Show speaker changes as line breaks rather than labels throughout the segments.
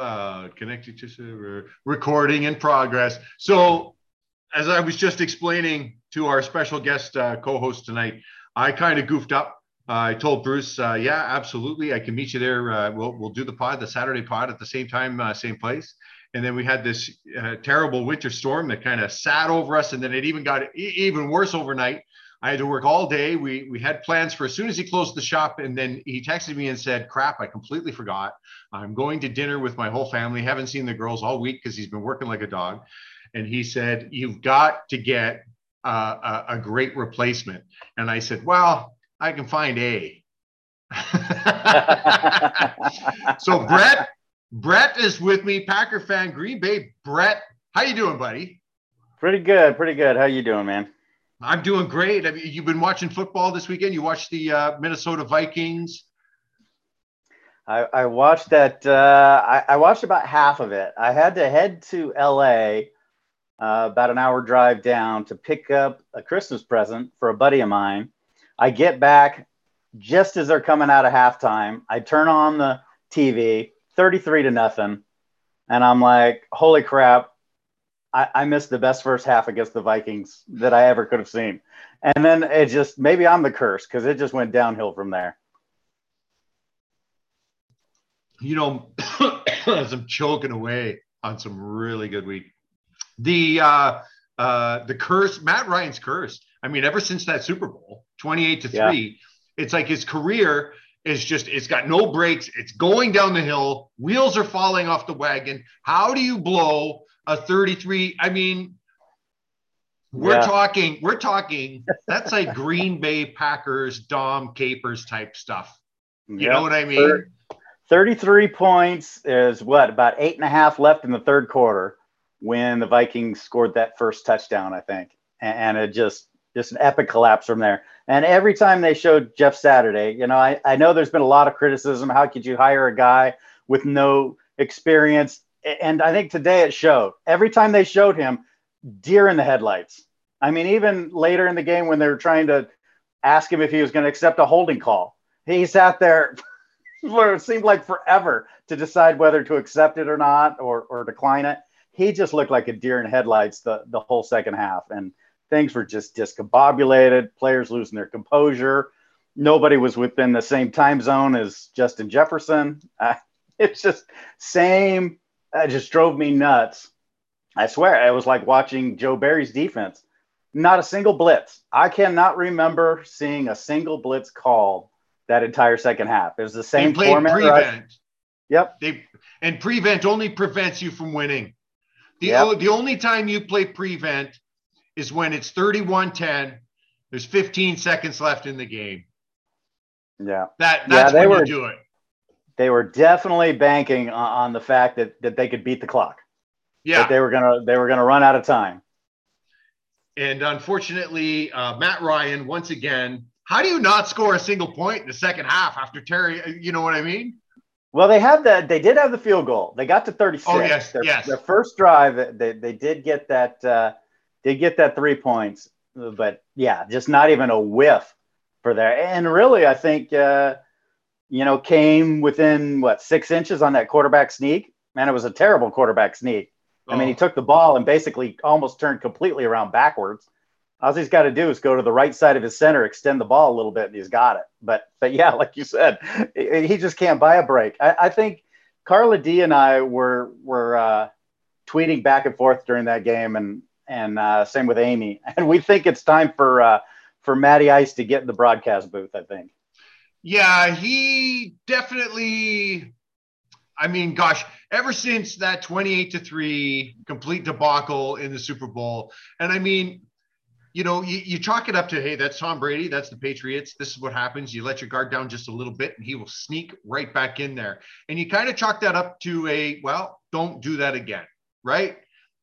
uh, connected to server, recording in progress. So, as I was just explaining to our special guest uh, co-host tonight, I kind of goofed up. Uh, I told Bruce, uh, "Yeah, absolutely, I can meet you there. Uh, we'll we'll do the pod, the Saturday pod, at the same time, uh, same place." And then we had this terrible winter storm that kind of sat over us, and then it even got even worse overnight. I had to work all day. We we had plans for as soon as he closed the shop, and then he texted me and said, "Crap, I completely forgot. I'm going to dinner with my whole family. Haven't seen the girls all week because he's been working like a dog." And he said, "You've got to get uh, a, a great replacement." And I said, "Well, I can find a." so Brett, Brett is with me, Packer fan, Green Bay. Brett, how you doing, buddy?
Pretty good, pretty good. How you doing, man?
I'm doing great. Have you, you've been watching football this weekend? You watched the uh, Minnesota Vikings.
I, I watched that. Uh, I, I, watched about half of it. I had to head to LA, uh, about an hour drive down, to pick up a Christmas present for a buddy of mine. I get back just as they're coming out of halftime. I turn on the TV, 33 to nothing, and I'm like, "Holy crap! I, I, missed the best first half against the Vikings that I ever could have seen. And then it just maybe I'm the curse because it just went downhill from there.
You know, as I'm choking away on some really good week, the uh, uh, the curse, Matt Ryan's curse. I mean, ever since that Super Bowl, 28 to yeah. three, it's like his career is just it's got no brakes. It's going down the hill. Wheels are falling off the wagon. How do you blow? A 33. I mean, we're yeah. talking, we're talking, that's like Green Bay Packers, Dom Capers type stuff. You know what I mean?
33 points is what, about eight and a half left in the third quarter when the Vikings scored that first touchdown, I think. And it just, just an epic collapse from there. And every time they showed Jeff Saturday, you know, I, I know there's been a lot of criticism. How could you hire a guy with no experience? And I think today it showed. Every time they showed him, deer in the headlights. I mean, even later in the game when they were trying to ask him if he was going to accept a holding call, he sat there for it seemed like forever to decide whether to accept it or not or, or decline it. He just looked like a deer in headlights the, the whole second half. And things were just discombobulated, players losing their composure. Nobody was within the same time zone as Justin Jefferson. Uh, it's just same that just drove me nuts. I swear, it was like watching Joe Barry's defense. Not a single blitz. I cannot remember seeing a single blitz called that entire second half. It was the same
they
format.
Prevent.
Yep.
They and prevent only prevents you from winning. The,
yep.
o- the only time you play prevent is when it's 31-10. There's 15 seconds left in the game.
Yeah.
That that's
yeah,
when
were,
you do it
they were definitely banking on the fact that, that they could beat the clock.
Yeah,
that they were gonna they were gonna run out of time.
And unfortunately, uh, Matt Ryan once again. How do you not score a single point in the second half after Terry? Uh, you know what I mean?
Well, they had that. They did have the field goal. They got to 36.
Oh yes,
their,
yes.
Their first drive, they, they did get that. Uh, did get that three points, but yeah, just not even a whiff for there. And really, I think uh, you know, came within what six inches on that quarterback sneak. Man, it was a terrible quarterback sneak. I mean, he oh. took the ball and basically almost turned completely around backwards. All he's got to do is go to the right side of his center, extend the ball a little bit, and he's got it. But, but yeah, like you said, he just can't buy a break. I, I think Carla D and I were were uh, tweeting back and forth during that game, and and uh, same with Amy. And we think it's time for uh, for Matty Ice to get in the broadcast booth. I think.
Yeah, he definitely. I mean, gosh, ever since that 28 to 3 complete debacle in the Super Bowl, and I mean, you know, you, you chalk it up to, hey, that's Tom Brady, that's the Patriots. This is what happens. You let your guard down just a little bit, and he will sneak right back in there. And you kind of chalk that up to a, well, don't do that again, right?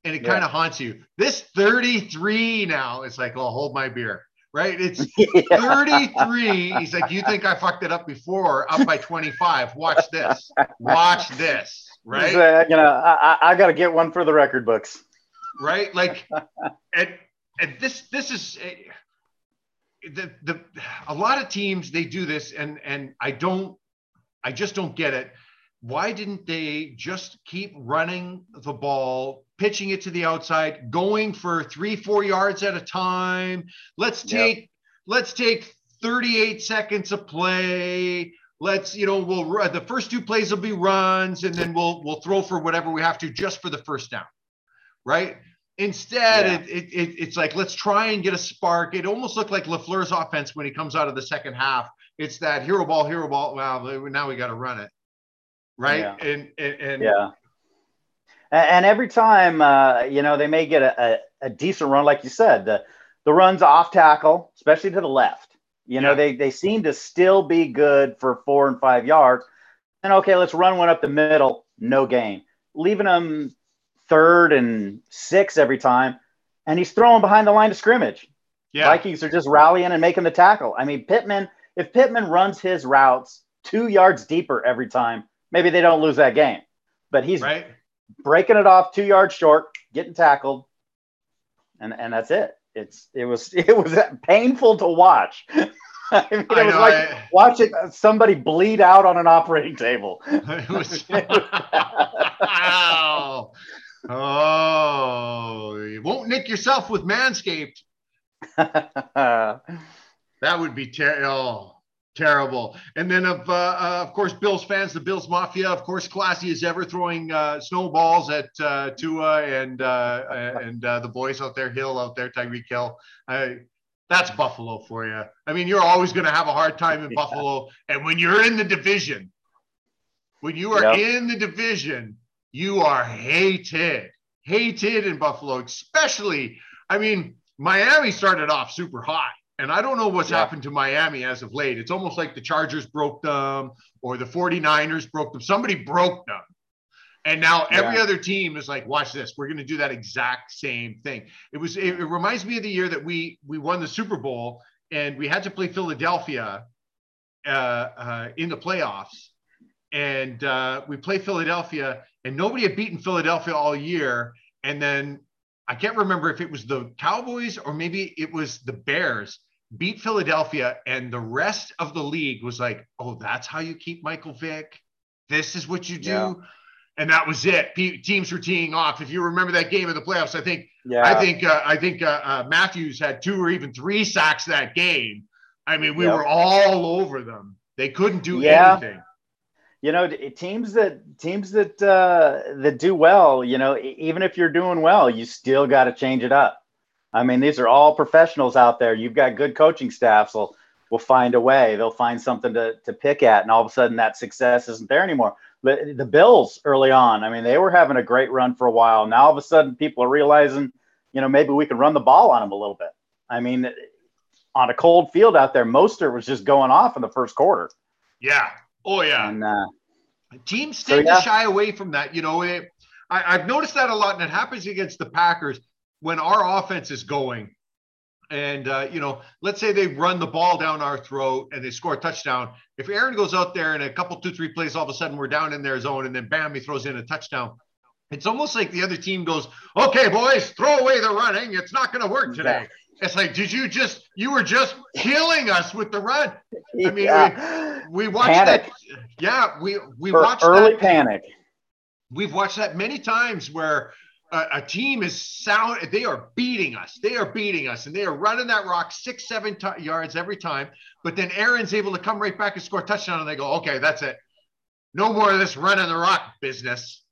And it yeah. kind of haunts you. This 33 now is like, well, hold my beer right? It's 33. He's like, You think I fucked it up before? Up by 25. Watch this. Watch this. Right.
Uh, you know, I, I got to get one for the record books.
Right. Like, and, and this, this is eh, the, the, a lot of teams, they do this and, and I don't, I just don't get it. why didn't they just keep running the ball, pitching it to the outside, going for three, four yards at a time? Let's take, yep. let's take 38 seconds of play. Let's, you know, we'll run the first two plays will be runs, and then we'll we'll throw for whatever we have to just for the first down, right? Instead, yeah. it, it, it's like let's try and get a spark. It almost looked like Lafleur's offense when he comes out of the second half. It's that hero ball, hero ball. Wow, now we got to run it, right? Yeah. And, and, and
yeah. And every time, uh, you know, they may get a, a, a, decent run, like you said, the the runs off tackle, especially to the left. You know, yeah. they they seem to still be good for four and five yards. And okay, let's run one up the middle, no gain, leaving them third and six every time, and he's throwing behind the line of scrimmage. Yeah. Vikings are just rallying and making the tackle. I mean, Pittman, if Pittman runs his routes two yards deeper every time, maybe they don't lose that game. But he's right. Breaking it off two yards short, getting tackled, and and that's it. It's it was it was painful to watch. I mean, it I was know, like I, watching somebody bleed out on an operating table. It was,
wow. Oh, you won't nick yourself with Manscaped. that would be terrible. oh, terrible. And then, of uh, uh, of course, Bills fans, the Bills Mafia, of course, classy as ever, throwing uh, snowballs at uh, Tua and uh, and uh, the boys out there, Hill out there, Tyreek Hill. I, that's Buffalo for you. I mean, you're always going to have a hard time in yeah. Buffalo, and when you're in the division, when you are yep. in the division you are hated, hated in Buffalo, especially. I mean, Miami started off super hot. And I don't know what's yeah. happened to Miami as of late. It's almost like the Chargers broke them or the 49ers broke them. Somebody broke them. And now every yeah. other team is like, watch this. We're going to do that exact same thing. It was. It, it, reminds me of the year that we we won the Super Bowl and we had to play Philadelphia uh, uh, in the playoffs, and uh, we play Philadelphia, and nobody had beaten Philadelphia all year. And then I can't remember if it was the Cowboys or maybe it was the Bears beat Philadelphia, and the rest of the league was like, "Oh, that's how you keep Michael Vick. This is what you do." Yeah. And that was it. P- teams were teeing off. If you remember that game in the playoffs, I think, yeah. I think, uh, I think uh, uh, Matthews had two or even three sacks that game. I mean, we yep. were all over them. They couldn't do yeah. anything
you know teams that teams that uh, that do well you know even if you're doing well you still got to change it up i mean these are all professionals out there. You've got good coaching staffs. Will will find a way. They'll find something to, to pick at and all of a sudden that success isn't there anymore. The, the bills early on i mean they were having a great run for a while. Now all of a sudden people are realizing you know maybe we can run the ball on them a little bit. I mean on a cold field out there Mostert was just going off in the first quarter.
Yeah. Oh yeah. And, uh, Teams tend so, yeah. to shy away from that. You know, it, I, I've noticed that a lot, and it happens against the Packers when our offense is going. And uh, you know, let's say they run the ball down our throat and they score a touchdown. If Aaron goes out there and a couple, two, three plays, all of a sudden we're down in their zone, and then bam, he throws in a touchdown. It's almost like the other team goes, "Okay, boys, throw away the running. It's not going to work today." It's like, did you just you were just killing us with the run? I mean, yeah. we, we watched panic. that. Yeah, we we For watched
early
that.
panic.
We've watched that many times where a, a, team is sound. They are beating us. They are beating us, and they are running that rock six, seven t- yards every time. But then Aaron's able to come right back and score a touchdown, and they go, "Okay, that's it. No more of this running the rock business."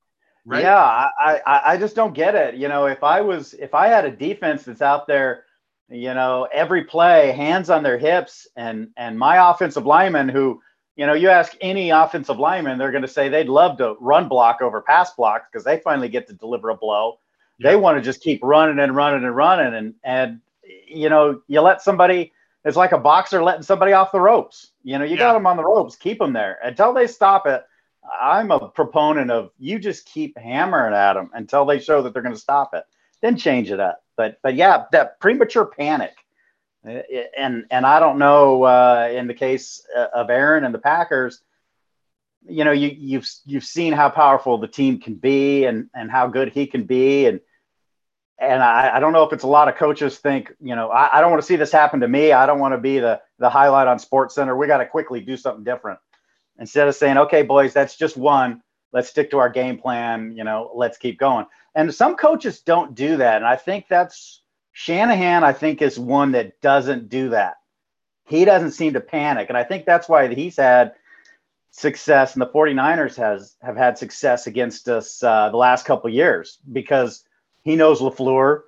Right? Yeah, I, I I just don't get it. You know, if I was if I had a defense that's out there you know, every play, hands on their hips, and and my offensive lineman, who, you know, you ask any offensive lineman, they're going to say they'd love to run block over pass block because they finally get to deliver a blow. Yeah. They want to just keep running and running and running, and and you know, you let somebody. It's like a boxer letting somebody off the ropes. You know, you yeah. got them on the ropes, keep them there until they stop it. I'm a proponent of you just keep hammering at them until they show that they're going to stop it, then change it up. But but yeah, that premature panic, and and I don't know uh, in the case uh, of Aaron and the Packers, you know you you've you've seen how powerful the team can be and and how good he can be. And and I, I don't know if it's a lot of coaches think you know I, I don't want to see this happen to me. I don't want to be the the highlight on Sports Center. We got to quickly do something different. Instead of saying okay boys that's just one. Let's stick to our game plan. You know, let's keep going. And some coaches don't do that, and I think that's Shanahan. I think is one that doesn't do that. He doesn't seem to panic, and I think that's why he's had success and the 49ers has have had success against us uh, the last couple years because he knows LaFleur.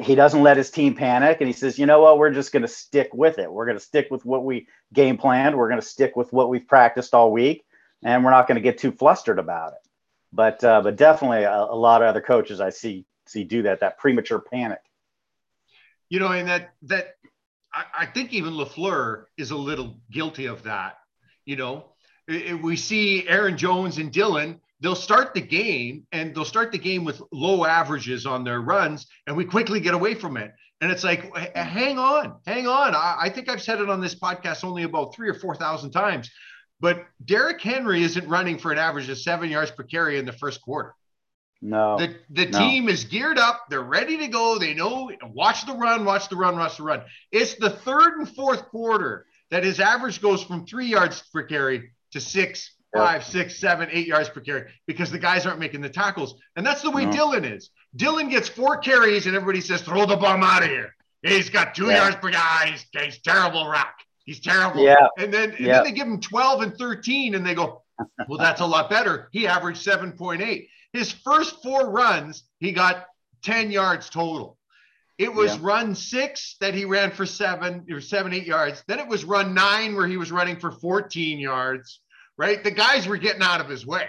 He doesn't let his team panic and he says, you know what, we're just going to stick with it. We're going to stick with what we game planned. We're going to stick with what we've practiced all week and we're not going to get too flustered about it. But uh, but definitely a, a lot of other coaches I see see do that, that premature panic.
You know, and that that I, I think even LaFleur is a little guilty of that. You know, we see Aaron Jones and Dillon. they'll start the game and they'll start the game with low averages on their runs, and we quickly get away from it. And it's like, hang on, hang on. I, I think I've said it on this podcast only about three or 4,000 times, but Derrick Henry isn't running for an average of seven yards per carry in the first quarter.
No.
The, the
no.
team is geared up. They're ready to go. They know, watch the run, watch the run, watch the run. It's the third and fourth quarter that his average goes from three yards per carry to six, five, six, seven, eight yards per carry because the guys aren't making the tackles. And that's the way no. Dillon is. Dillon gets four carries and everybody says, throw the bum out of here. He's got two yeah. yards per guy. He's, he's terrible rock. He's terrible.
Yeah.
And then, and yeah. then they give him 12 and 13 and they go, well, that's a lot better. He averaged 7.8. His first four runs, he got 10 yards total. It was yeah. run six that he ran for seven or seven, eight yards. Then it was run nine where he was running for 14 yards, right? The guys were getting out of his way.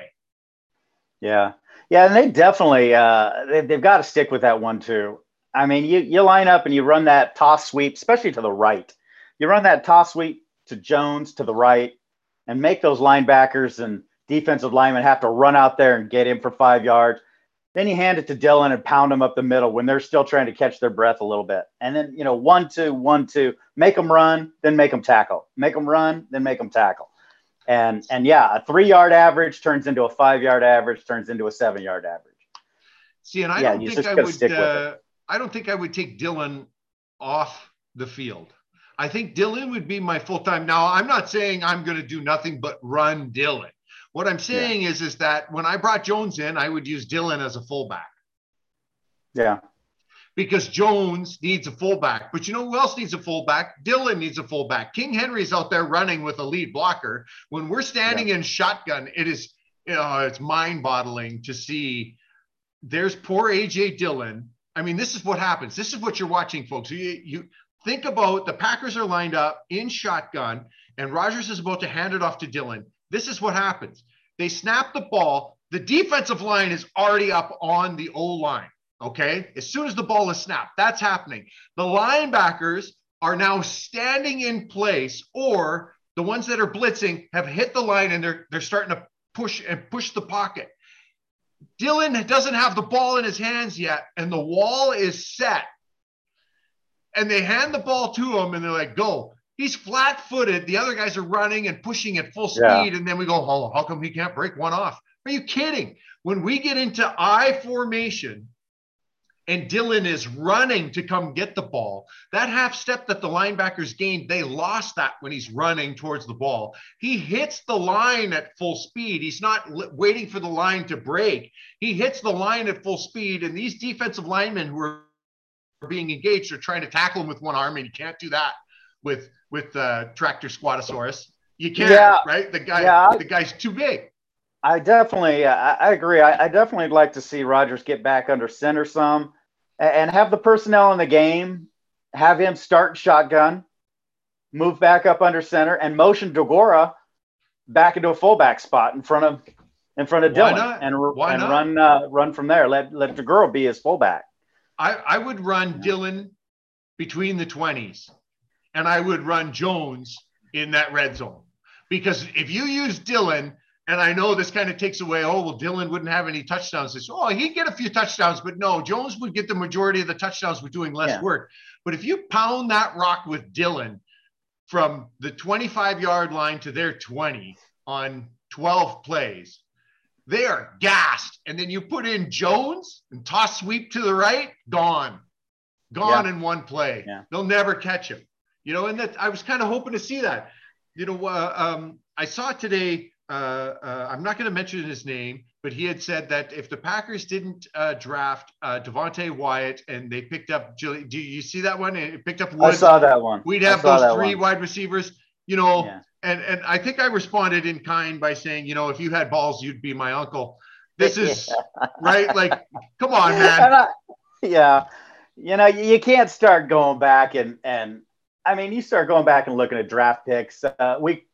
Yeah. Yeah. And they definitely, uh, they, they've got to stick with that one too. I mean, you, you line up and you run that toss sweep, especially to the right. You run that toss sweep to Jones to the right and make those linebackers and defensive linemen have to run out there and get him for five yards. Then you hand it to Dillon and pound him up the middle when they're still trying to catch their breath a little bit. And then, you know, one, two, one, two, make them run, then make them tackle. Make them run, then make them tackle. And and yeah, a three yard average turns into a five yard average, turns into a seven yard average.
See, and I yeah, don't think I would. Uh, I don't think I would take Dillon off the field. I think Dillon would be my full time. Now, I'm not saying I'm going to do nothing but run Dillon. What I'm saying yeah. is, is that when I brought Jones in, I would use Dillon as a fullback.
Yeah.
Because Jones needs a fullback. But you know who else needs a fullback? Dillon needs a fullback. King Henry's out there running with a lead blocker. When we're standing yeah. in shotgun, it is you know, it's mind-boggling to see there's poor AJ Dillon. I mean, this is what happens. This is what you're watching, folks. You, you think about the Packers are lined up in shotgun, and Rodgers is about to hand it off to Dillon. This is what happens. They snap the ball. The defensive line is already up on the O line. Okay. As soon as the ball is snapped, that's happening. The linebackers are now standing in place, or the ones that are blitzing have hit the line and they're they're starting to push and push the pocket. Dillon doesn't have the ball in his hands yet, and the wall is set. And they hand the ball to him, and they're like, "Go!" He's flat footed. The other guys are running and pushing at full speed. Yeah. And then we go, oh, how come he can't break one off? Are you kidding? When we get into I formation and Dillon is running to come get the ball, that half step that the linebackers gained, they lost that when he's running towards the ball. He hits the line at full speed. He's not waiting for the line to break. He hits the line at full speed. And these defensive linemen who are being engaged are trying to tackle him with one arm, and you can't do that with with uh, Tractor Squatosaurus. You can't, yeah. right? The guy, yeah, the guy's too big.
I definitely, I, I agree. I, I, definitely like to see Rodgers get back under center some, and, and have the personnel in the game, have him start shotgun, move back up under center, and motion Deguara back into a fullback spot in front of in front of Dillon, and, Why and not? run uh, run from there. Let let Deguara be his fullback.
I, I would run yeah. Dillon between the twenties and I would run Jones in that red zone. Because if you use Dillon, and I know this kind of takes away, oh, well, Dillon wouldn't have any touchdowns. It's, oh, he'd get a few touchdowns, but no, Jones would get the majority of the touchdowns with doing less yeah. work. But if you pound that rock with Dillon from the 25 yard line to their 20 on 12 plays, they are gassed. And then you put in Jones and toss sweep to the right, gone, gone yeah. in one play. Yeah. They'll never catch him you know, and that I was kind of hoping to see that. You know, uh, um, I saw today uh, uh, I'm not going to mention his name, but he had said that if the Packers didn't uh, draft uh, Devonte Wyatt and they picked up, do you see that one? It picked up
Woods. I saw that one.
We'd have those three one. wide receivers. You know, yeah. and and I think I responded in kind by saying, you know, if you had balls, you'd be my uncle. This is yeah. right. Like, come on, man.
I, yeah, you know, you can't start going back and and I mean, you start going back and looking at draft picks. Uh, we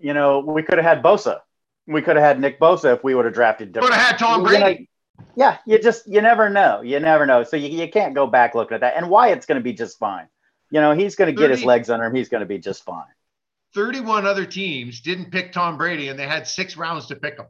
you know, we could have had Bosa. We could have had Nick Bosa if we would have drafted.
Could have had Tom Brady.
yeah, you just you never know. You never know. So you, you can't go back looking at that. And Wyatt's going to be just fine. You know, he's going to get his legs under him. He's going to be just fine.
31 other teams didn't pick Tom Brady and they had six rounds to pick him.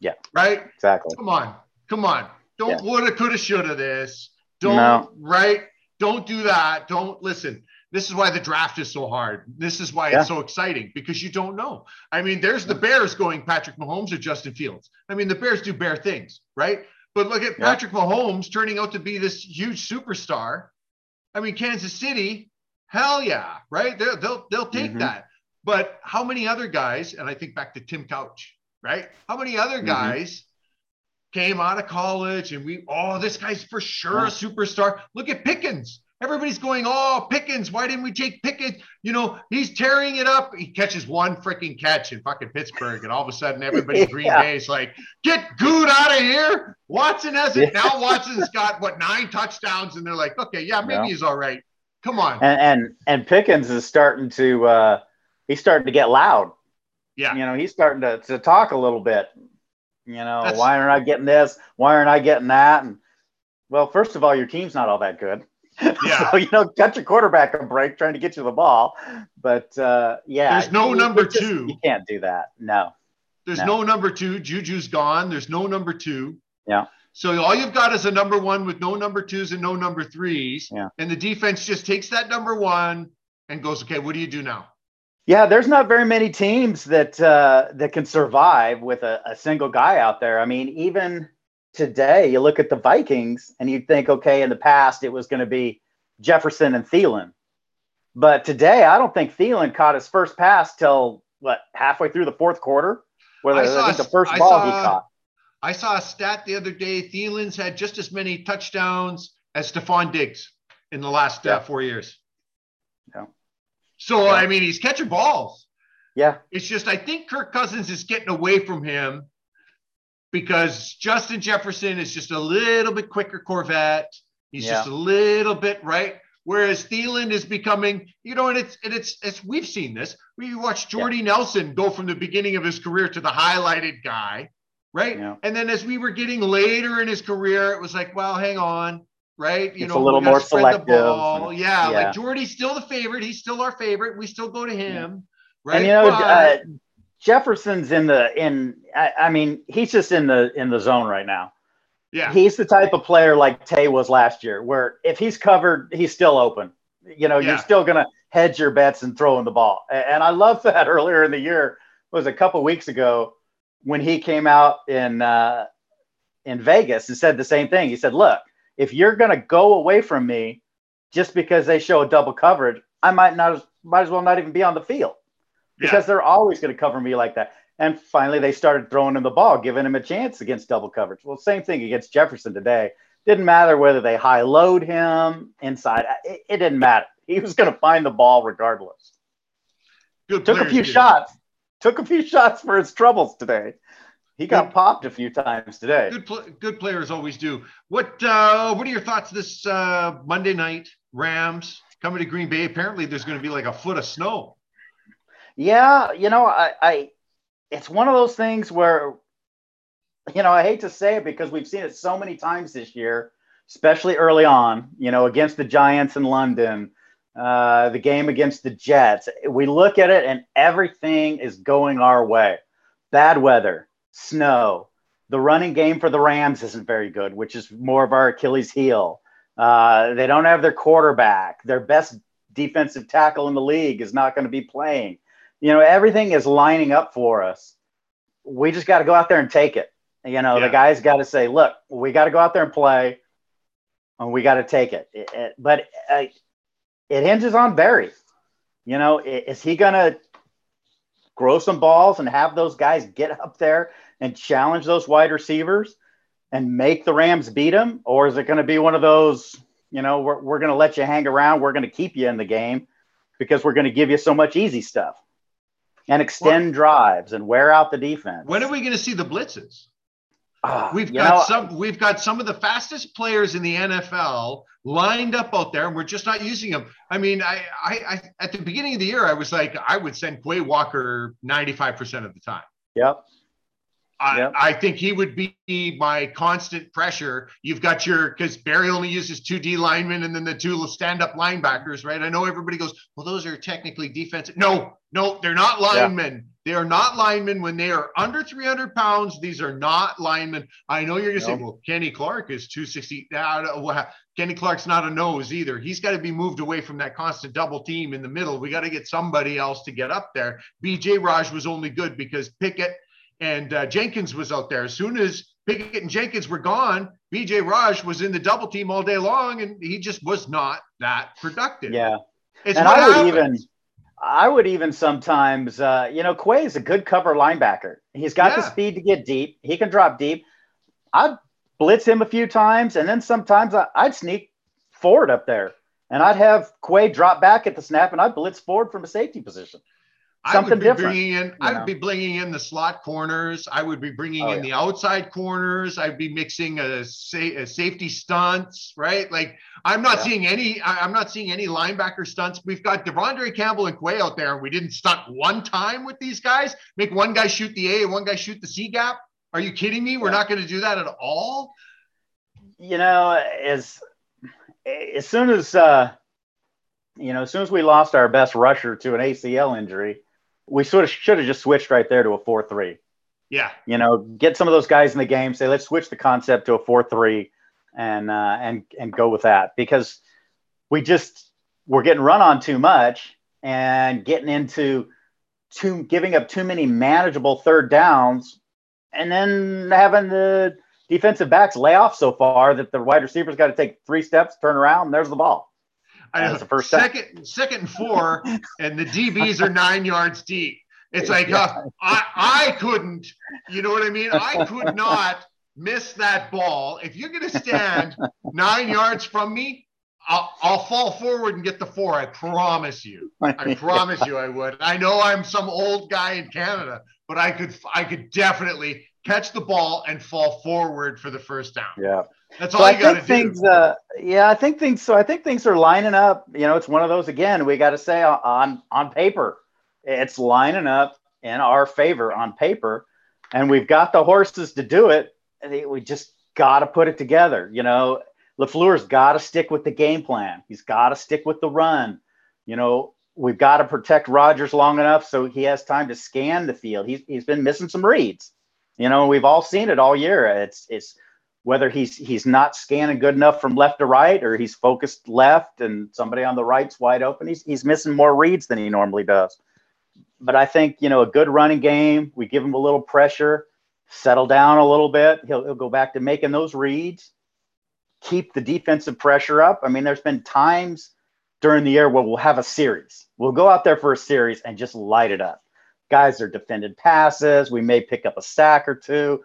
Yeah.
Right?
Exactly.
Come on. Come on. Don't yeah. woulda, coulda, shoulda this. Don't, no. right? Don't do that. Don't listen. This is why the draft is so hard. This is why yeah. it's so exciting because you don't know. I mean, there's the Bears going Patrick Mahomes or Justin Fields. I mean, the Bears do bear things, right? But look at yeah. Patrick Mahomes turning out to be this huge superstar. I mean, Kansas City, hell yeah, right? They'll they'll, they'll take mm-hmm. that. But how many other guys? And I think back to Tim Couch, right? How many other mm-hmm. guys mm-hmm. came out of college and we, oh, this guy's for sure a superstar. Look at Pickens. Everybody's going, oh, Pickens, why didn't we take Pickens? You know, he's tearing it up. He catches one freaking catch in fucking Pittsburgh, and all of a sudden everybody in Green yeah. Bay is like, get good out of here. Watson has it. Yeah. Now Watson's got what nine touchdowns, and they're like, okay, yeah, maybe yeah. he's all right. Come on.
And, and and Pickens is starting to uh he's starting to get loud.
Yeah.
You know, he's starting to, to talk a little bit. You know, That's, why aren't I getting this? Why aren't I getting that? And well, first of all, your team's not all that good. Yeah. so, you know, cut your quarterback a break trying to get you the ball. But uh, yeah.
There's no
you,
number
just,
two.
You can't do that. No.
There's no. no number two. Juju's gone. There's no number two.
Yeah.
So all you've got is a number one with no number twos and no number threes.
Yeah.
And the defense just takes that number one and goes, okay, what do you do now?
Yeah, there's not very many teams that uh, that can survive with a, a single guy out there. I mean, even today, you look at the Vikings and you think, okay, in the past it was going to be Jefferson and Thielen. But today, I don't think Thielen caught his first pass till what halfway through the fourth quarter. Whether I, saw, I think the first I ball saw, he caught.
I saw a stat the other day. Thielen's had just as many touchdowns as Stefon Diggs in the last uh, yeah. uh, four years.
Yeah.
So yeah. I mean, he's catching balls.
Yeah.
It's just I think Kirk Cousins is getting away from him because Justin Jefferson is just a little bit quicker Corvette. He's yeah. just a little bit right. Whereas Thielen is becoming, you know, and it's and it's it's we've seen this. We watched Jordy yeah. Nelson go from the beginning of his career to the highlighted guy, right? Yeah. And then as we were getting later in his career, it was like, well, hang on, right?
You it's know, a little more selective.
Yeah, yeah, like Jordy's still the favorite. He's still our favorite. We still go to him, right?
And you know, uh, Jefferson's in the in. I, I, mean, he's just in the in the zone right now.
Yeah,
he's the type of player like Tay was last year, where if he's covered, he's still open. You know, yeah. you're still gonna hedge your bets and throw in the ball. And I love that earlier in the year was a couple weeks ago when he came out in uh, in Vegas and said the same thing. He said, "Look, if you're gonna go away from me just because they show a double coverage, I might not might as well not even be on the field." Because yeah. they're always going to cover me like that. And finally, they started throwing him the ball, giving him a chance against double coverage. Well, same thing against Jefferson today. Didn't matter whether they high load him inside. It, it didn't matter. He was going to find the ball regardless. Good Took a few shots. Took a few shots for his troubles today. He got good, popped a few times today.
Good, pl- good players always do. What uh, What are your thoughts this uh, Monday night? Rams coming to Green Bay. Apparently, there's going to be like a foot of snow.
Yeah, you know, I, I it's one of those things where you know, I hate to say it because we've seen it so many times this year, especially early on, you know, against the Giants in London, uh, the game against the Jets. We look at it and everything is going our way. Bad weather, snow. The running game for the Rams isn't very good, which is more of our Achilles heel. Uh, they don't have their quarterback. Their best defensive tackle in the league is not going to be playing you know, everything is lining up for us. We just got to go out there and take it. You know, yeah. the guys got to say, look, we got to go out there and play, and we got to take it. it, it but uh, it hinges on Barry. You know, is he gonna grow some balls and have those guys get up there and challenge those wide receivers and make the Rams beat them? Or is it going to be one of those, you know, we're, we're going to let you hang around, we're going to keep you in the game because we're going to give you so much easy stuff and extend drives and wear out the defense?
When are we going to see the blitzes?
Ah,
We've got
know,
some. We've got some of the fastest players in the NFL lined up out there, and we're just not using them. I mean, I, I, I at the beginning of the year, I was like, I would send Quay Walker ninety-five percent of the time.
Yep.
I,
Yep.
I think he would be my constant pressure. You've got your because Barry only uses two D linemen and then the two stand-up linebackers, right? I know everybody goes, well, those are technically defensive. No, no, they're not linemen. They are not linemen when they are under 300 pounds. These are not linemen. I know you're gonna say, well, Kenny Clark is 260. Uh, well, Kenny Clark's not a nose either. He's got to be moved away from that constant double team in the middle. We got to get somebody else to get up there. BJ Raj was only good because Pickett and uh, Jenkins was out there. As soon as Pickett and Jenkins were gone, BJ Raj was in the double team all day long, and he just was not that productive.
Yeah.
it's
and I would
happens.
even, I would even sometimes, uh, you know, Quay is a good cover linebacker. He's got the speed to get deep. He can drop deep. I'd blitz him a few times, and then sometimes I, I'd sneak forward up there, and I'd have Quay drop back at the snap, and I'd blitz forward from a safety position.
I would be
different,
bringing in. I
know.
would be bringing in the slot corners. I would be bringing
Oh,
in
yeah.
the outside corners. I'd be mixing a, sa- a safety stunts, right? Like I'm not
Yeah.
seeing any. I- I'm not seeing any linebacker stunts. We've got De'Vondre Campbell and Quay out there, and we didn't stunt one time with these guys. Make one guy shoot the A and one guy shoot the C gap. Are you kidding me? We're
Yeah.
not going to do that at all.
you know, as as soon as uh, you know, as soon as we lost our best rusher to an ACL injury, we sort of should have just switched right there to a four-three.
Yeah.
You know, get some of those guys in the game. Say, let's switch the concept to a four-three, and uh, and and go with that because we just we're getting run on too much and getting into too giving up too many manageable third downs, and then having the defensive backs lay off so far that the wide receivers got to take three steps, turn around, and there's the ball.
I know.
the first
second, second and four, and the DBs are nine yards deep. It's like
Yeah.
uh, I, I couldn't, you know what I mean? I could not miss that ball. If you're going to stand nine yards from me, I'll, I'll fall forward and get the four. I promise you. I promise you, I would. I know I'm some old guy in Canada, but I could, I could definitely catch the ball and fall forward for the first down.
Yeah.
That's all
I
you got to
think
do.
things, uh, yeah, I think things. So I think things are lining up. You know, it's one of those again. We got to say on- on paper, it's lining up in our favor on paper, and we've got the horses to do it. And it- we just got to put it together. You know, Lafleur's got to stick with the game plan. He's got to stick with the run. You know, we've got to protect Rodgers long enough so he has time to scan the field. He's he's been missing some reads. You know, we've all seen it all year. It's it's whether he's he's not scanning good enough from left to right or he's focused left and somebody on the right's wide open he's, he's missing more reads than he normally does. But i think you know a good running game we give him a little pressure settle down a little bit. He'll, he'll go back to making those reads keep the defensive pressure up. I mean there's been times during the year where we'll have a series. We'll go out there for a series and just light it up guys are defended passes we may pick up a sack or two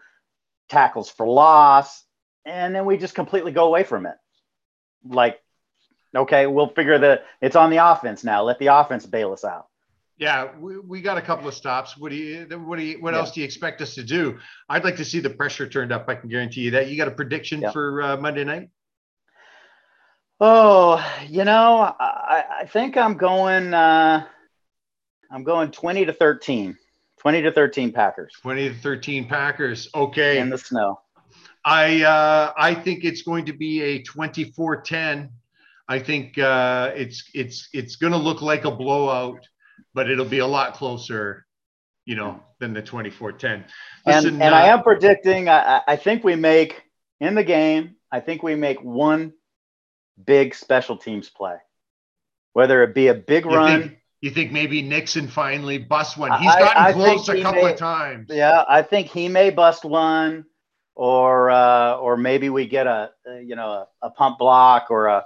tackles for loss and then we just completely go away from it. Like, okay, we'll figure that it's on the offense now. Let the offense bail us out.
Yeah, we, we got a couple of stops. What do you what do you what
Yeah.
else do you expect us to do? I'd like to see the pressure turned up. I can guarantee you that. You got a prediction
Yeah.
for uh, Monday night?
Oh, you know, I, I think I'm going. Uh, I'm going 20 to 13. 20 to 13 Packers
20 to 13 Packers. Okay.
in the snow.
I uh, I think it's going to be a 24-10. I think uh, it's it's it's going to look like a blowout, but it'll be a lot closer, you know, than the 24-10.
And,
Listen,
and
uh,
I am predicting. I, I- think we make in the game. I think we make one big special teams play, whether it be a big run.
You think maybe Nixon finally busts one? He's gotten
I
close a couple
may-
of times.
Yeah, I think he may bust one, or uh, or maybe we get a you know a, a pump block or a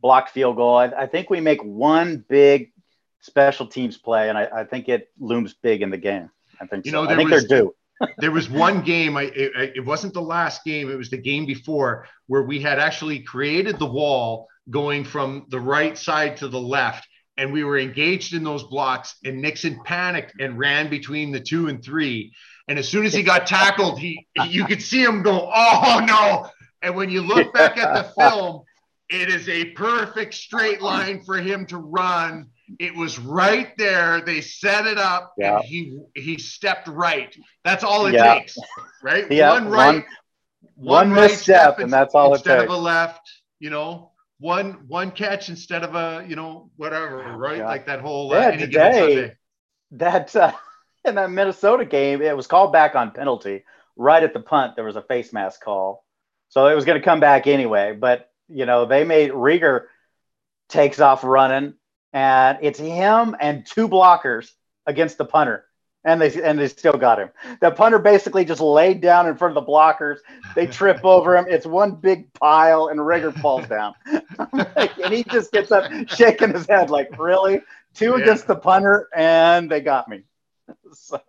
blocked field goal. I, I think we make one big special teams play, and I, I think it looms big in the game. I think
You
so.
know,
I
there
think
was-
they're due.
there was one game I it, it wasn't the last game it was the game before where we had actually created the wall going from the right side to the left and we were engaged in those blocks and Nixon panicked and ran between the 2 and 3 and as soon as he got tackled he you could see him go oh no and when you look back at the film it is a perfect straight line for him to run it was right there they set it up
Yeah.
and he he stepped right that's all it
Yeah.
takes, right?
Yeah,
one right,
one
right
misstep,
step
and that's all it takes.
instead
takes.
of a left. You know, one one catch instead of a you know whatever, right?
Yeah.
Like that whole uh,
Yeah,
any
today- that uh, in that Minnesota game, it was called back on penalty. Right at the punt, there was a face mask call, so it was going to come back anyway. But you know, they made Rieger takes off running, and it's him and two blockers against the punter, and they and they still got him. The punter basically just laid down in front of the blockers. They trip over him. It's one big pile, and Rieger falls down, and he just gets up, shaking his head like, "Really? Two
Yeah.
against the punter, and they got me." So,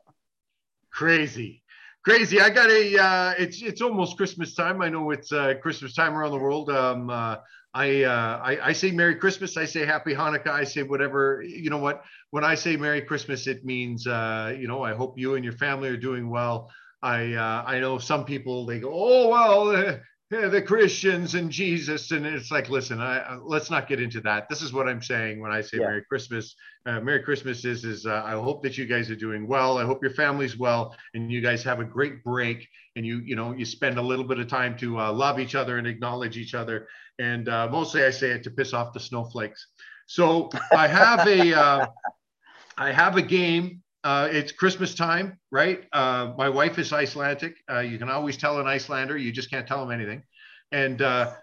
Crazy, crazy. I got a. Uh, it's it's almost Christmas time. I know it's uh, Christmas time around the world. Um, uh, I, uh, I I say Merry Christmas. I say Happy Hanukkah. I say whatever. You know what? When I say Merry Christmas, it means uh, you know I hope you and your family are doing well. I uh, I know some people they go, oh well, uh, yeah, the Christians and Jesus, and it's like, listen, I, I- let's not get into that. This is what I'm saying when I say
Yeah.
Merry Christmas. Uh, Merry Christmas is is uh, I hope that you guys are doing well. I hope your family's well, and you guys have a great break, and you you know you spend a little bit of time to uh, love each other and acknowledge each other. And uh, mostly, I say it to piss off the snowflakes. So I have a uh, I have a game. Uh, it's Christmas time, right? Uh, my wife is Icelandic. Uh, you can always tell an Icelander. You just can't tell them anything. And uh,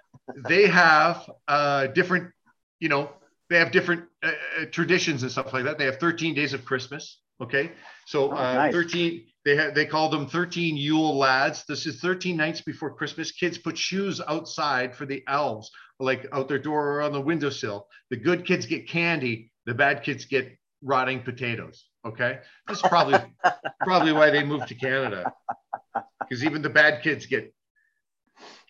they have uh, different, you know, they have different traditions and stuff like that. They have 13 days of Christmas. Okay, so
Oh,
uh,
nice.
13. They they call them 13 Yule lads. This is 13 nights before Christmas. Kids put shoes outside for the elves, like out their door or on the windowsill. The good kids get candy. The bad kids get rotting potatoes. Okay, that's probably probably why they moved to Canada, because even the bad kids get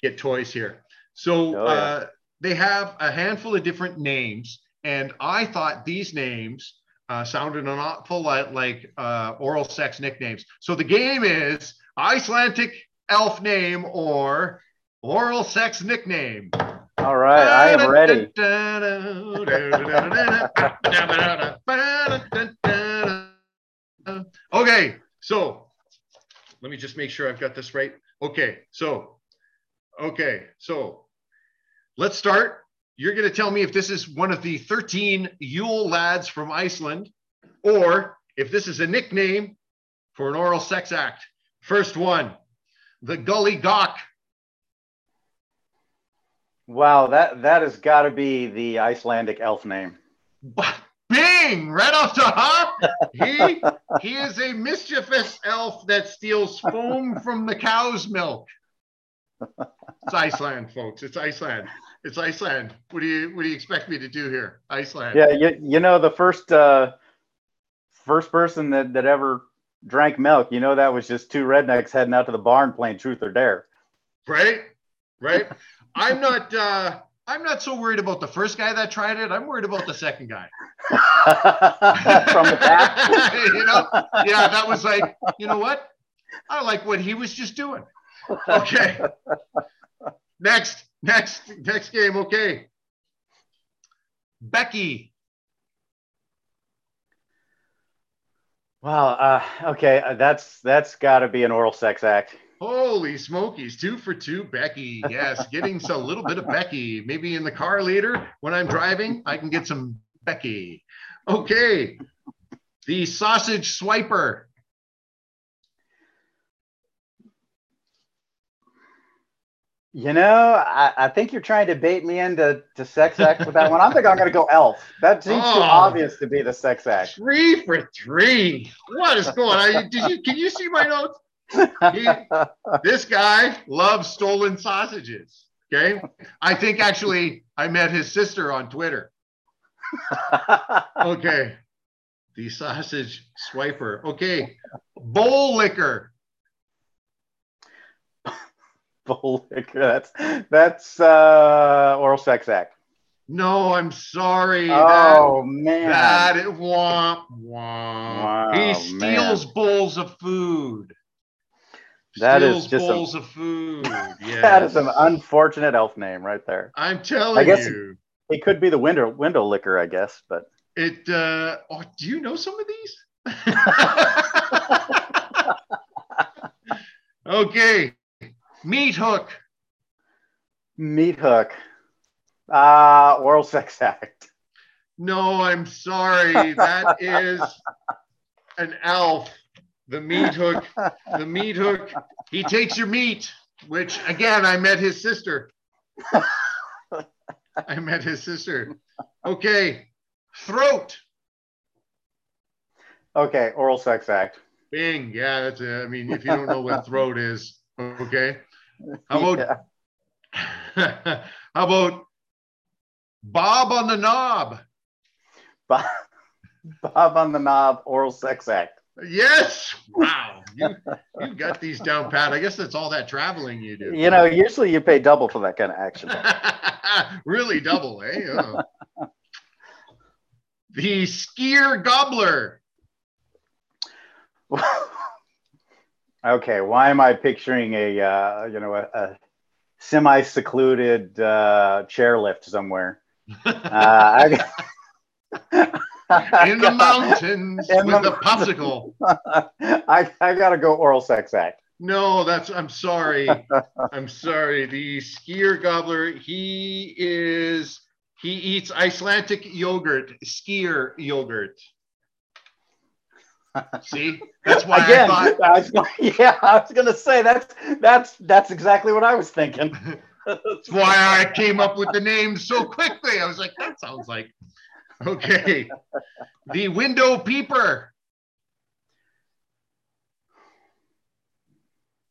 get toys here. So
Oh, yeah.
uh, they have a handful of different names, and I thought these names uh, sounded an awful lot like uh, oral sex nicknames. So the game is Icelandic elf name or oral sex nickname.
all right, I am ready.
Okay, so let me just make sure I've got this right. Okay, so, okay, so let's start. You're going to tell me if this is one of the 13 Yule lads from Iceland or if this is a nickname for an oral sex act. First one, the Gully Gawk.
Wow, that that has got to be the Icelandic elf name.
Bing! Right off the hop. He he is a mischievous elf that steals foam from the cow's milk. It's Iceland, folks. It's Iceland. It's Iceland. What do you what do you expect me to do here? Iceland.
Yeah, you, you know the first uh, first person that, that ever drank milk, you know that was just two rednecks heading out to the barn playing truth or dare.
Right? Right? I'm not uh I'm not so worried about the first guy that tried it. I'm worried about the second guy.
From the back.
you know? Yeah, that was like, you know what? I like what he was just doing. Okay. Next, next, next game. Okay. Becky.
Wow. Uh, okay, uh, that's that's got to be an oral sex act.
Holy smokies, two for two, Becky. Yes, getting a little bit of Becky. Maybe in the car later when I'm driving, I can get some Becky. Okay. The sausage swiper.
You know, I, I think you're trying to bait me into to sex act with that one. I think I'm going to go elf. That seems too
Oh.
obvious to be the sex act.
Three for three. What is going on? Did you can you see my notes? He- this guy loves stolen sausages. Okay. I think actually I met his sister on Twitter. Okay. The sausage swiper. Okay. Bowl licker.
Bowl licker. That's that's uh, oral sex act.
No, I'm sorry.
Oh
that,
man.
that it womp womp.
Wow,
he steals bowls of food.
That is
steals
just a-
bowls of food. Yes.
That is an unfortunate elf name right there.
I'm telling
I guess-
you.
It could be the window window licker, I guess, but
It uh oh, do you know some of these? okay. Meat hook.
meat hook. Uh oral sex act.
No, I'm sorry. That is an elf. The meat hook. The meat hook. He takes your meat, which again, I met his sister. I met his sister. Okay. Throat.
Okay, oral sex act.
Bing. Yeah, that's it. I mean, if you don't know what throat is, okay. How about how about Bob on the knob?
Bob, Bob on the knob, oral sex act.
Yes. Wow. You you got these down pat. I guess that's all that traveling you do.
You know, usually you pay double for that kind of action.
really double, eh? Oh. The skyr gobbler.
Okay, why am I picturing a uh, you know a, a semi-secluded uh, chairlift somewhere? Uh, I,
In the mountains
In
with
the-
a popsicle.
I, I gotta go oral sex act.
No, that's I'm sorry. I'm sorry. The skyr gobbler, he is he eats Icelandic yogurt, skyr yogurt. See? That's why
Again,
I thought
I was yeah, I was gonna say that's that's that's exactly what I was thinking.
that's why I came up with the name so quickly. I was like, that sounds like okay. The window peeper.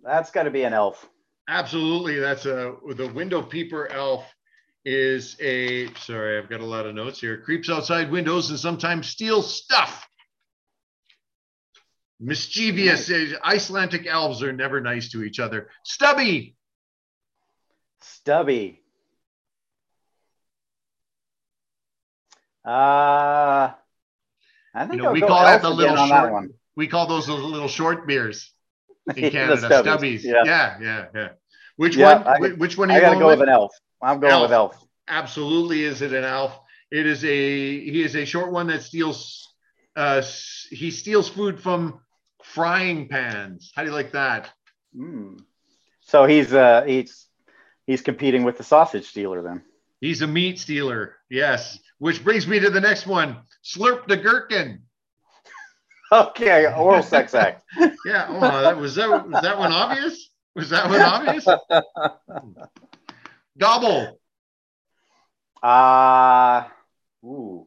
That's got to be an elf.
Absolutely. That's a the window peeper elf is a sorry, I've got a lot of notes here. Creeps outside windows and sometimes steals stuff. Mischievous Icelandic elves are never nice to each other. Stubby.
Stubby. Uh, I think
You know, we call that the little short-
one.
We call those the little short beers in Canada.
stubbies,
Stubbies.
Yeah.
Yeah, yeah, yeah. Which
Yeah,
one?
I-
which one are
I
you
gotta
going
go
with?
with an elf. I'm going with elf.
absolutely is it an elf it is a he is a short one that steals uh he steals food from frying pans. How do you like that?
Mm. So he's uh he's he's competing with the sausage stealer then.
he's a meat stealer. Yes. Which brings me to the next one. Slurp the gherkin.
Okay, oral sex act.
yeah oh, that was that was that one obvious? Was that one obvious? Gobble.
Uh ooh.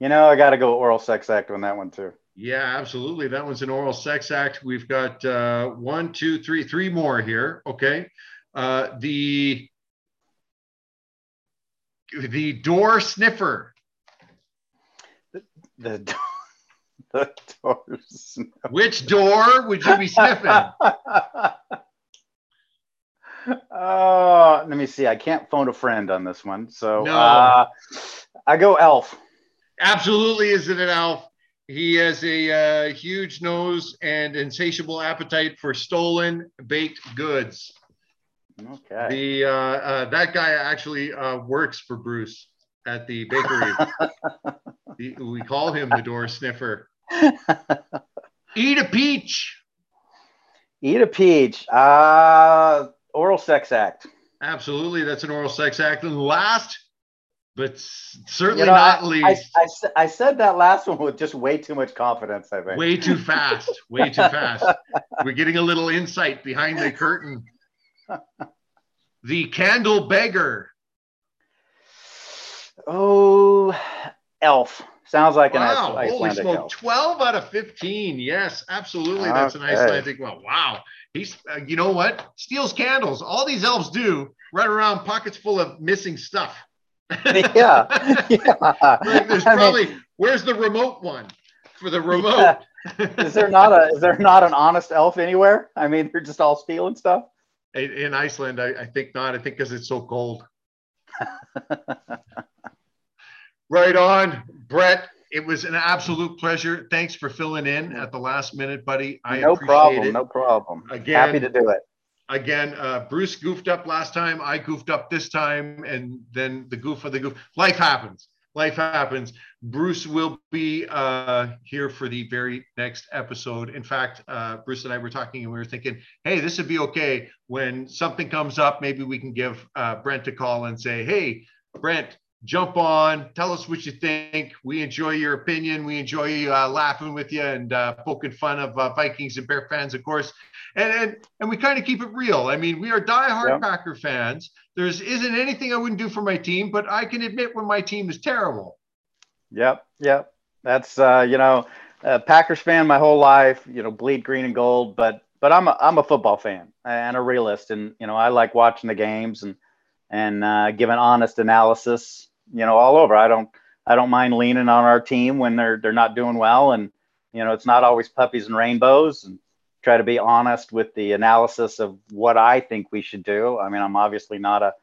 You know, I got to go oral sex act on that one too.
Yeah, absolutely. That one's an oral sex act. We've got uh, one, two, three, three more here. Okay. Uh, the the door sniffer.
The do- the doors.
Which door would you be sniffing?
Oh, let me see. I can't phone a friend on this one, so
No.
uh, I go elf.
Absolutely, is it an elf? He has a uh, huge nose and insatiable appetite for stolen baked goods.
Okay.
The uh, uh, that guy actually uh, works for Bruce at the bakery. The- we call him the door sniffer. Eat a peach.
Eat a peach. Uh, oral sex act.
Absolutely, that's an oral sex act. And last, but certainly
You know,
not
I,
least,
I, s- I said that last one with just way too much confidence. I think.
way too fast. Way too fast. We're getting a little insight behind the curtain. The candle beggar.
Oh, elf. Sounds like an
Wow, holy
Icelandic
smoke.
elf.
12 out of 15. Yes, absolutely. That's an
Okay.
Icelandic. Well, wow. He's, uh, you know what? Steals candles. All these elves do run around pockets full of missing stuff.
yeah, yeah.
There's probably mean, where's the remote one for the remote? Yeah.
is there not a is there not an honest elf anywhere? I mean, they're just all stealing stuff.
In, in Iceland, I, I think not. I think because it's so cold. right on, Brett. It was an absolute pleasure. Thanks for filling in at the last minute, buddy. I
no problem. It. No problem. Again, happy to do it.
Again, uh, Bruce goofed up last time. I goofed up this time, and then the goof of the goof. Life happens. Life happens. Bruce will be uh, here for the very next episode. In fact, uh, Bruce and I were talking, and we were thinking, hey, this would be okay when something comes up. Maybe we can give uh, Brent a call and say, hey, Brent, jump on, tell us what you think. We enjoy your opinion. We enjoy uh, laughing with you and uh, poking fun of uh, Vikings and Bear fans, of course. And and, and we kind of keep it real. I mean, we are diehard yeah. Packer fans. There's isn't anything I wouldn't do for my team, but I can admit when my team is terrible.
Yep, yep. That's uh, you know, Packers fan my whole life. You know, bleed green and gold, but but I'm a I'm a football fan and a realist, and you know, I like watching the games and and uh, give an honest analysis you know, all over. I don't I don't mind leaning on our team when they're they're not doing well, and you know, it's not always puppies and rainbows. And try to be honest with the analysis of what I think we should do. I mean, I'm obviously not a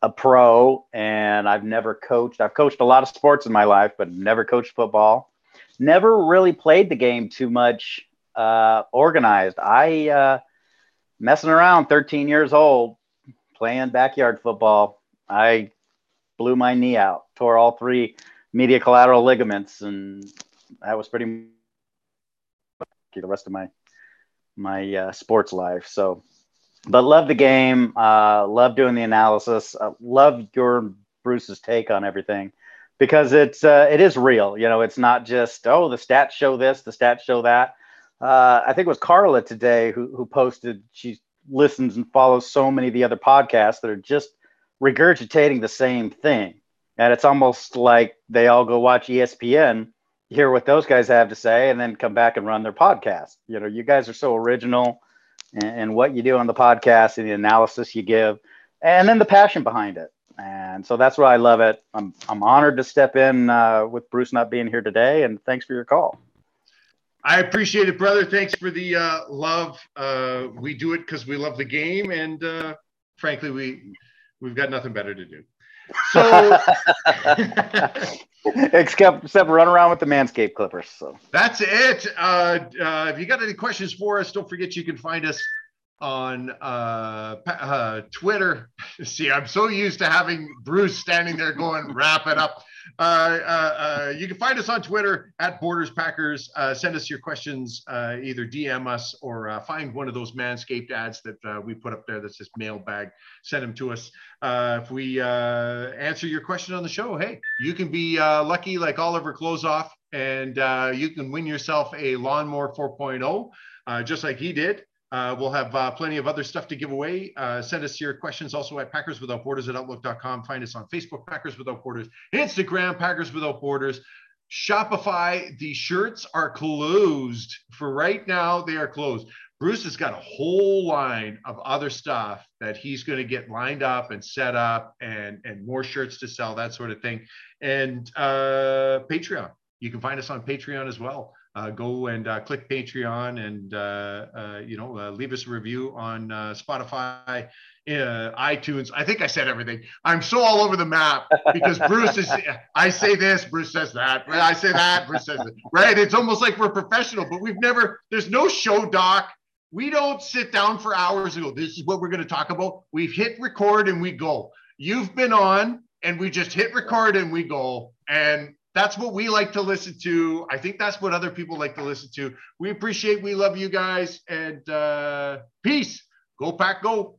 a pro, and I've never coached. I've coached a lot of sports in my life, but never coached football. Never really played the game too much uh, organized. I uh, messing around, 13 years old, playing backyard football. I blew my knee out, tore all three medial collateral ligaments, and that was pretty the rest of my my uh, sports life. So, but love the game, uh, love doing the analysis, uh, love your Bruce's take on everything because it's uh, it is real. You know, it's not just oh the stats show this, the stats show that. Uh, I think it was Carla today who who posted she listens and follows so many of the other podcasts that are just regurgitating the same thing. And it's almost like they all go watch ESPN, hear what those guys have to say, and then come back and run their podcast. You know, you guys are so original in, what you do on the podcast and the analysis you give, and then the passion behind it. And so that's why I love it. I'm, I'm honored to step in uh, with Bruce not being here today, and thanks for your call.
I appreciate it, brother. Thanks for the uh, love. Uh, we do it because we love the game, and uh, frankly, we We've got nothing better to do. So,
except except run around with the Manscaped clippers. So
that's it. Uh, uh, if you got any questions for us, don't forget you can find us on uh, uh, Twitter. See, I'm so used to having Bruce standing there going, wrap it up. Uh, uh, uh, you can find us on Twitter at Borders Packers. Uh, send us your questions, uh either DM us or find one of those Manscaped ads that we put up there that says mailbag. Send them to us. Uh if we uh answer your question on the show, hey, you can be uh lucky like Oliver Closeoff and uh, you can win yourself a Lawnmower 4.0, uh, just like he did. Uh, we'll have uh, plenty of other stuff to give away. Uh, send us your questions also at Packers Without Borders at Outlook.com. Find us on Facebook, Packers Without Borders, Instagram, Packers Without Borders. Shopify, the shirts are closed for right now. They are closed. Bruce has got a whole line of other stuff that he's going to get lined up and set up and, and more shirts to sell, that sort of thing. And uh, Patreon. You can find us on Patreon as well uh, go and uh, click Patreon and uh, uh you know uh, leave us a review on uh, Spotify, iTunes. I think I said everything. I'm so all over the map because Bruce is. I say this, Bruce says that. I say that, Bruce says it. Right? It's almost like we're professional, but we've never. There's no show doc. We don't sit down for hours and go. This is what we're going to talk about. We've hit record and we go. You've been on and we just hit record and we go and that's what we like to listen to. I think that's what other people like to listen to. We appreciate, we love you guys, and uh, peace. Go pack, go.